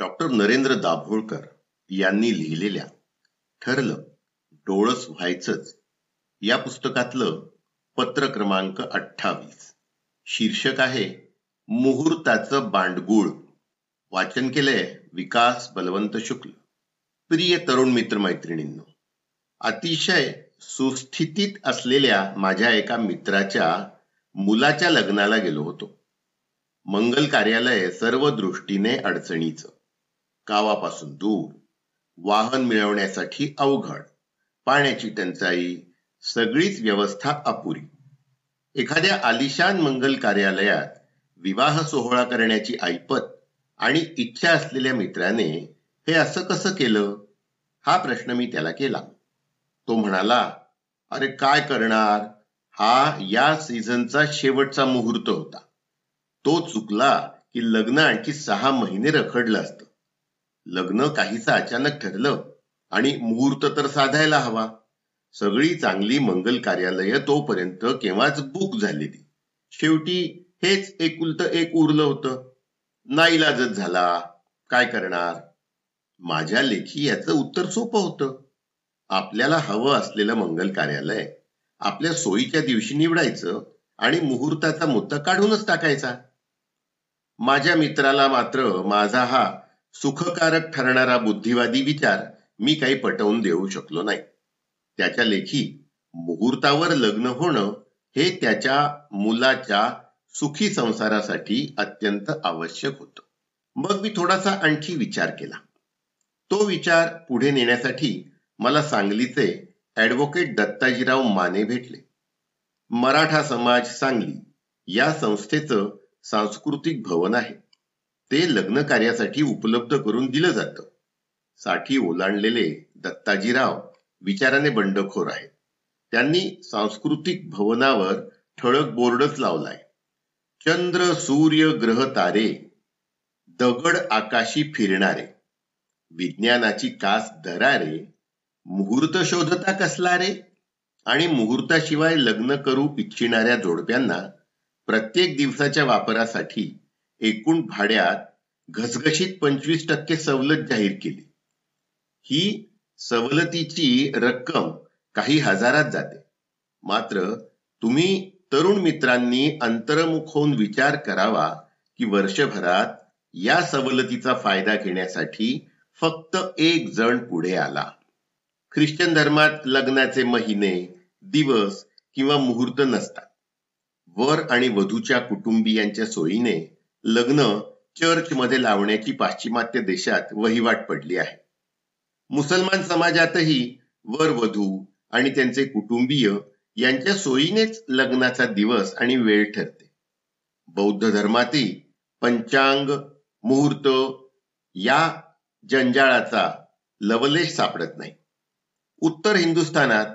Doctor Narendra Dabholkar यांनी लिहिलेल्या ठरलं डोळस व्हायचंच या पुस्तकातलं पत्र क्रमांक अठ्ठावीस. शीर्षक आहे मुहूर्ताचं बांडगुळ. वाचन केलंय विकास बलवंत शुक्ल. प्रिय तरुण मित्र मैत्रिणींनो अतिशय सुस्थितीत असलेल्या माझ्या एका मित्राच्या मुलाच्या लग्नाला गेलो होतो. मंगल कार्यालय सर्व दृष्टीने अडचणीचं. गावापासून दूर. वाहन मिळवण्यासाठी अवघड. पाण्याची टंचाई सगळीच व्यवस्था अपुरी. एखाद्या आलिशान मंगल कार्यालयात विवाह सोहळा करण्याची ऐपत आणि इच्छा असलेल्या मित्राने हे असं कसं केलं? हा प्रश्न मी त्याला केला. तो म्हणाला अरे काय करणार? हा या सीझनचा शेवटचा मुहूर्त होता. तो चुकला की लग्न आणखी सहा महिने रखडलं असतं. लग्न काहीसं अचानक ठरलं आणि मुहूर्त तर साधायला हवा. सगळी चांगली मंगल कार्यालय तोपर्यंत केव्हाच बुक झालेली. शेवटी हेच एकुलत एक उरलं होतं. नाईलाजच झाला. काय करणार? माझ्या लेखी याचं उत्तर सोपं होतं. आपल्याला हवं असलेलं मंगल कार्यालय आपल्या सोयीच्या दिवशी निवडायचं आणि मुहूर्ताचा मुद्दा काढूनच टाकायचा. माझ्या मित्राला मात्र माझा हा सुखकारक ठरणारा बुद्धिवादी विचार मी काही पटवून देऊ शकलो नाही. त्याच्या लेखी मुहूर्तावर लग्न होणं हे त्याच्या मुलाच्या सुखी संसारासाठी अत्यंत आवश्यक होतं. मग मी थोडासा आणखी विचार केला. तो विचार पुढे नेण्यासाठी मला सांगलीचे ऍडव्होकेट दत्ताजीराव माने भेटले. मराठा समाज सांगली या संस्थेचं सांस्कृतिक भवन आहे. ते लग्न कार्यासाठी उपलब्ध करून दिलं जातं. साठी ओलांडलेले दत्ताजीराव विचाराने बंडखोर आहेत. त्यांनी सांस्कृतिक भवनावर ठळक बोर्डच लावलाय. चंद्र सूर्य ग्रह तारे दगड आकाशी फिरणारे. विज्ञानाची कास धरारे. मुहूर्त शोधता कसला रे आणि मुहूर्ताशिवाय लग्न करू इच्छिणाऱ्या जोडप्यांना प्रत्येक दिवसाच्या वापरासाठी एकूण भाड्यात घसघशीत पंचवीस टक्के सवलत जाहीर केली. ही सवलतीची रक्कम काही हजारात जाते. मात्र तुम्ही तरुण मित्रांनी अंतरमुख होऊन विचार करावा की वर्षभरात या सवलतीचा फायदा घेण्यासाठी फक्त एक जण पुढे आला. ख्रिश्चन धर्मात लग्नाचे महिने दिवस किंवा मुहूर्त नसतात. वर आणि वधूच्या कुटुंबियांच्या सोयीने लग्न चर्चमध्ये लावण्याची पाश्चिमात्य देशात वहिवाट पडली आहे. मुसलमान समाजातही वर वधू आणि त्यांचे कुटुंबीय यांच्या सोयीनेच लग्नाचा दिवस आणि वेळ ठरते. बौद्ध धर्मातही पंचांग मुहूर्त या जंजाळाचा लवलेश सापडत नाही. उत्तर हिंदुस्थानात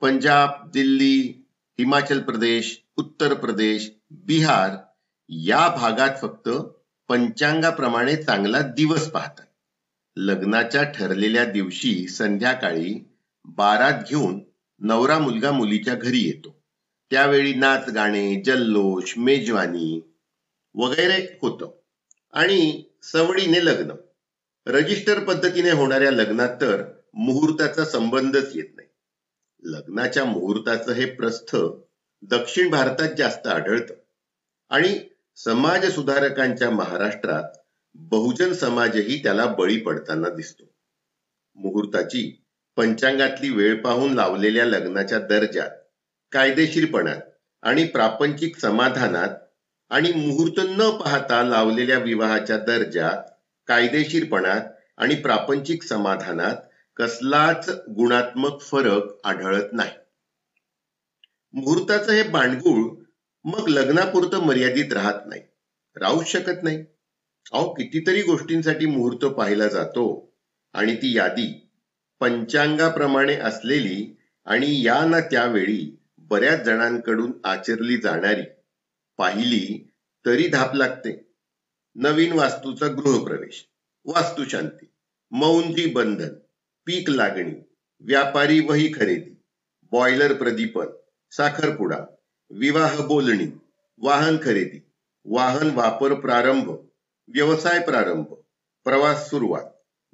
पंजाब दिल्ली हिमाचल प्रदेश उत्तर प्रदेश बिहार या भागात फक्त पंचांगाप्रमाणे चांगला दिवस पाहतात. लग्नाच्या ठरलेल्या दिवशी संध्याकाळी बारात घेऊन नवरा मुलगा मुलीच्या घरी येतो. त्यावेळी नाच गाणे जल्लोष मेजवानी वगैरे होतं. आणि सवडीने लग्न. रजिस्टर पद्धतीने होणाऱ्या लग्नात तर मुहूर्ताचा संबंधच येत नाही. लग्नाच्या मुहूर्ताचं हे प्रस्थ दक्षिण भारतात जास्त आढळतं. आणि समाज सुधारकांच्या महाराष्ट्रात बहुजन समाजही त्याला बळी पडताना दिसतो. मुहूर्ताची पंचांगातली वेळ पाहून लावलेल्या लग्नाच्या दर्जात कायदेशीरपणात आणि प्रापंचिक समाधानात आणि मुहूर्त न पाहता लावलेल्या विवाहाच्या दर्जात कायदेशीरपणात आणि प्रापंचिक समाधानात कसलाच गुणात्मक फरक आढळत नाही. मुहूर्ताचं हे बांडगुळ मग लग्नापुरतं मर्यादित राहत नाही. राहूच शकत नाही. अहो कितीतरी गोष्टींसाठी मुहूर्त पाहिला जातो आणि ती यादी पंचांगाप्रमाणे असलेली आणि या ना त्यावेळी बऱ्याच जणांकडून आचरली जाणारी. पाहिली तरी धाप लागते. नवीन वास्तूचा गृहप्रवेश वास्तुशांती मौंजी बंधन पीक लागणी व्यापारी वही खरेदी बॉयलर प्रदीपन साखरपुडा विवाह बोलणी वाहन खरेदी वाहन वापर प्रारंभ व्यवसाय प्रारंभ प्रवास सुरुवात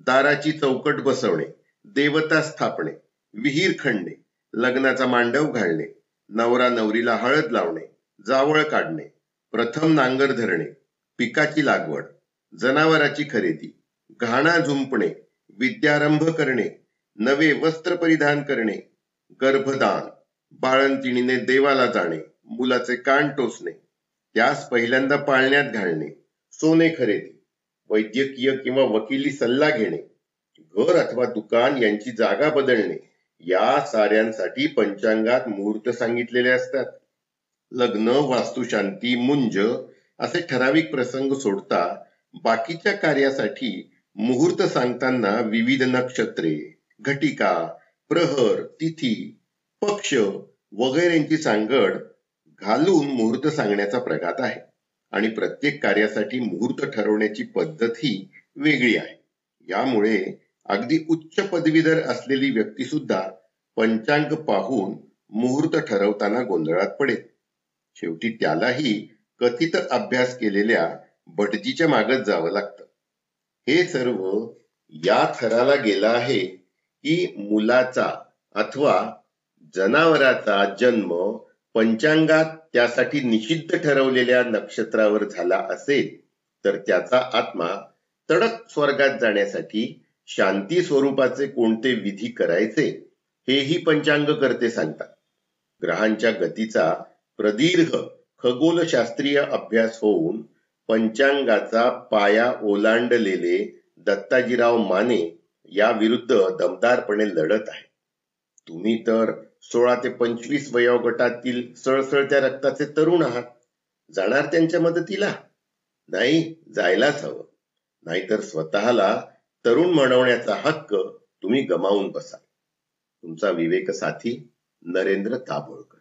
दाराची चौकट बसवणे देवता स्थापणे विहीर खणणे लग्नाचा मांडव घालणे नवरा नवरीला हळद लावणे जावळ काढणे प्रथम नांगर धरणे पिकाची लागवड जनावराची खरेदी घाणा झुंपणे विद्यारंभ करणे नवे वस्त्र परिधान करणे गर्भदान बाळंतिणीने देवाला जाणे मुलाचे कान टोचणे त्यास पहिल्यांदा पाळण्यात घालणे सोने खरेदी वैद्यकीय किंवा वकिली सल्ला घेणे घर अथवा दुकान यांची जागा बदलणे या साऱ्यांसाठी पंचांगात मुहूर्त सांगितलेले असतात. लग्न वास्तुशांती मुंज असे ठराविक प्रसंग सोडता बाकीच्या कार्यासाठी मुहूर्त सांगताना विविध नक्षत्रे घटिका प्रहर तिथी पक्ष वगैरेंची सांगड घालून मुहूर्त सांगण्याचा प्रघात आहे आणि प्रत्येक कार्यासाठी मुहूर्त ठरवण्याची पद्धतही वेगळी आहे. यामुळे अगदी उच्च पदवीधर असलेली व्यक्ती सुद्धा पंचांग पाहून मुहूर्त ठरवताना गोंधळात पडेल. शेवटी त्यालाही कथित अभ्यास केलेल्या भटजीच्या मागत जावं लागतं. हे सर्व या थराला गेला आहे की मुलाचा अथवा जनावराचा जन्म पंचांगात त्यासाठी निषिद्ध ठरवलेल्या नक्षत्रावर झाला असेल तर त्याचा आत्मा तडक स्वर्गात जाण्यासाठी शांती स्वरूपाचे कोणते विधी करायचे हेही पंचांग करते सांगतात. ग्रहांच्या गतीचा प्रदीर्घ खगोलशास्त्रीय अभ्यास होऊन पंचांगाचा पाया ओलांडलेले दत्ताजीराव माने या विरुद्ध दमदारपणे लढत आहे तुम्ही तर सोळा ते पंचवीस वयोगटातील सळसळत्या रक्ताचे तरुण आहात. जाणार त्यांच्या मदतीला? नाही जायलाच हवं. नाहीतर स्वतःला तरुण म्हणवण्याचा हक्क तुम्ही गमावून बसाल. तुमचा विवेक साथी नरेंद्र ताभोळकर